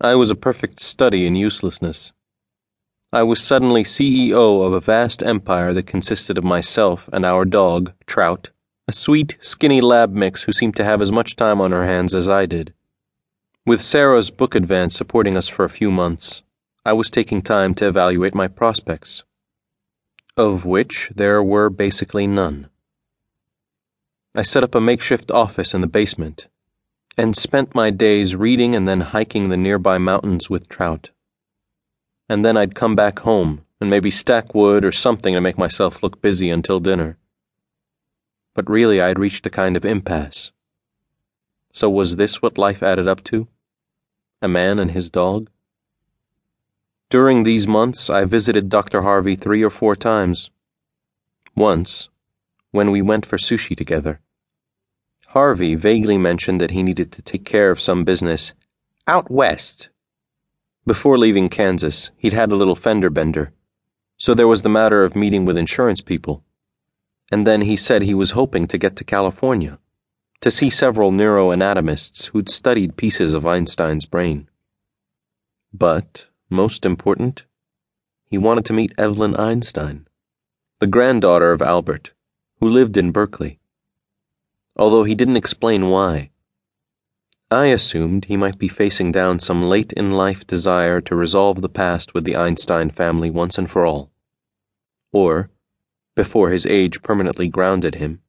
I was a perfect study in uselessness. I was suddenly CEO of a vast empire that consisted of myself and our dog, Trout, a sweet, skinny lab mix who seemed to have as much time on her hands as I did. With Sarah's book advance supporting us for a few months, I was taking time to evaluate my prospects, of which there were basically none. I set up a makeshift office in the basement and spent my days reading and then hiking the nearby mountains with Trout. And then I'd come back home and maybe stack wood or something to make myself look busy until dinner. But really, I'd reached a kind of impasse. So was this what life added up to? A man and his dog? During these months, I visited Dr. Harvey three or four times. Once, when we went for sushi together. Harvey vaguely mentioned that he needed to take care of some business out west. Before leaving Kansas, he'd had a little fender bender, so there was the matter of meeting with insurance people. And then he said he was hoping to get to California to see several neuroanatomists who'd studied pieces of Einstein's brain. But, most important, he wanted to meet Evelyn Einstein, the granddaughter of Albert, who lived in Berkeley although he didn't explain why. I assumed he might be facing down some late in life desire to resolve the past with the Einstein family once and for all. Or, before his age permanently grounded him,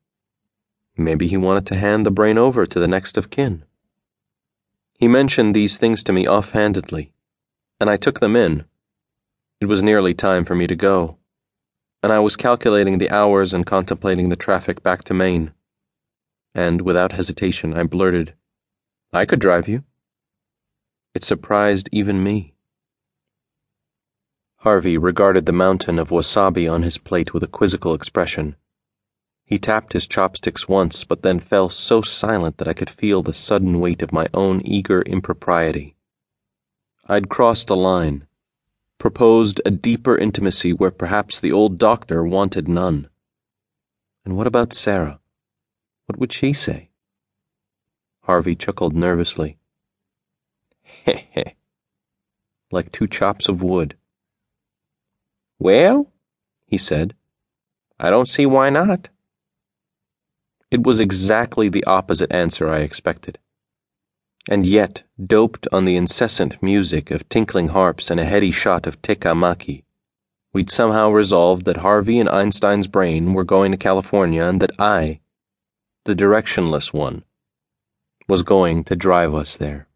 maybe he wanted to hand the brain over to the next of kin. He mentioned these things to me offhandedly, and I took them in. It was nearly time for me to go, and I was calculating the hours and contemplating the traffic back to Maine and without hesitation I blurted, I could drive you. It surprised even me. Harvey regarded the mountain of wasabi on his plate with a quizzical expression. He tapped his chopsticks once, but then fell so silent that I could feel the sudden weight of my own eager impropriety. I'd crossed a line, proposed a deeper intimacy where perhaps the old doctor wanted none. And what about Sarah? What would she say? Harvey chuckled nervously. Heh heh. Like two chops of wood. Well, he said, I don't see why not. It was exactly the opposite answer I expected. And yet, doped on the incessant music of tinkling harps and a heady shot of Te Maki, we'd somehow resolved that Harvey and Einstein's brain were going to California and that I, the directionless one, was going to drive us there.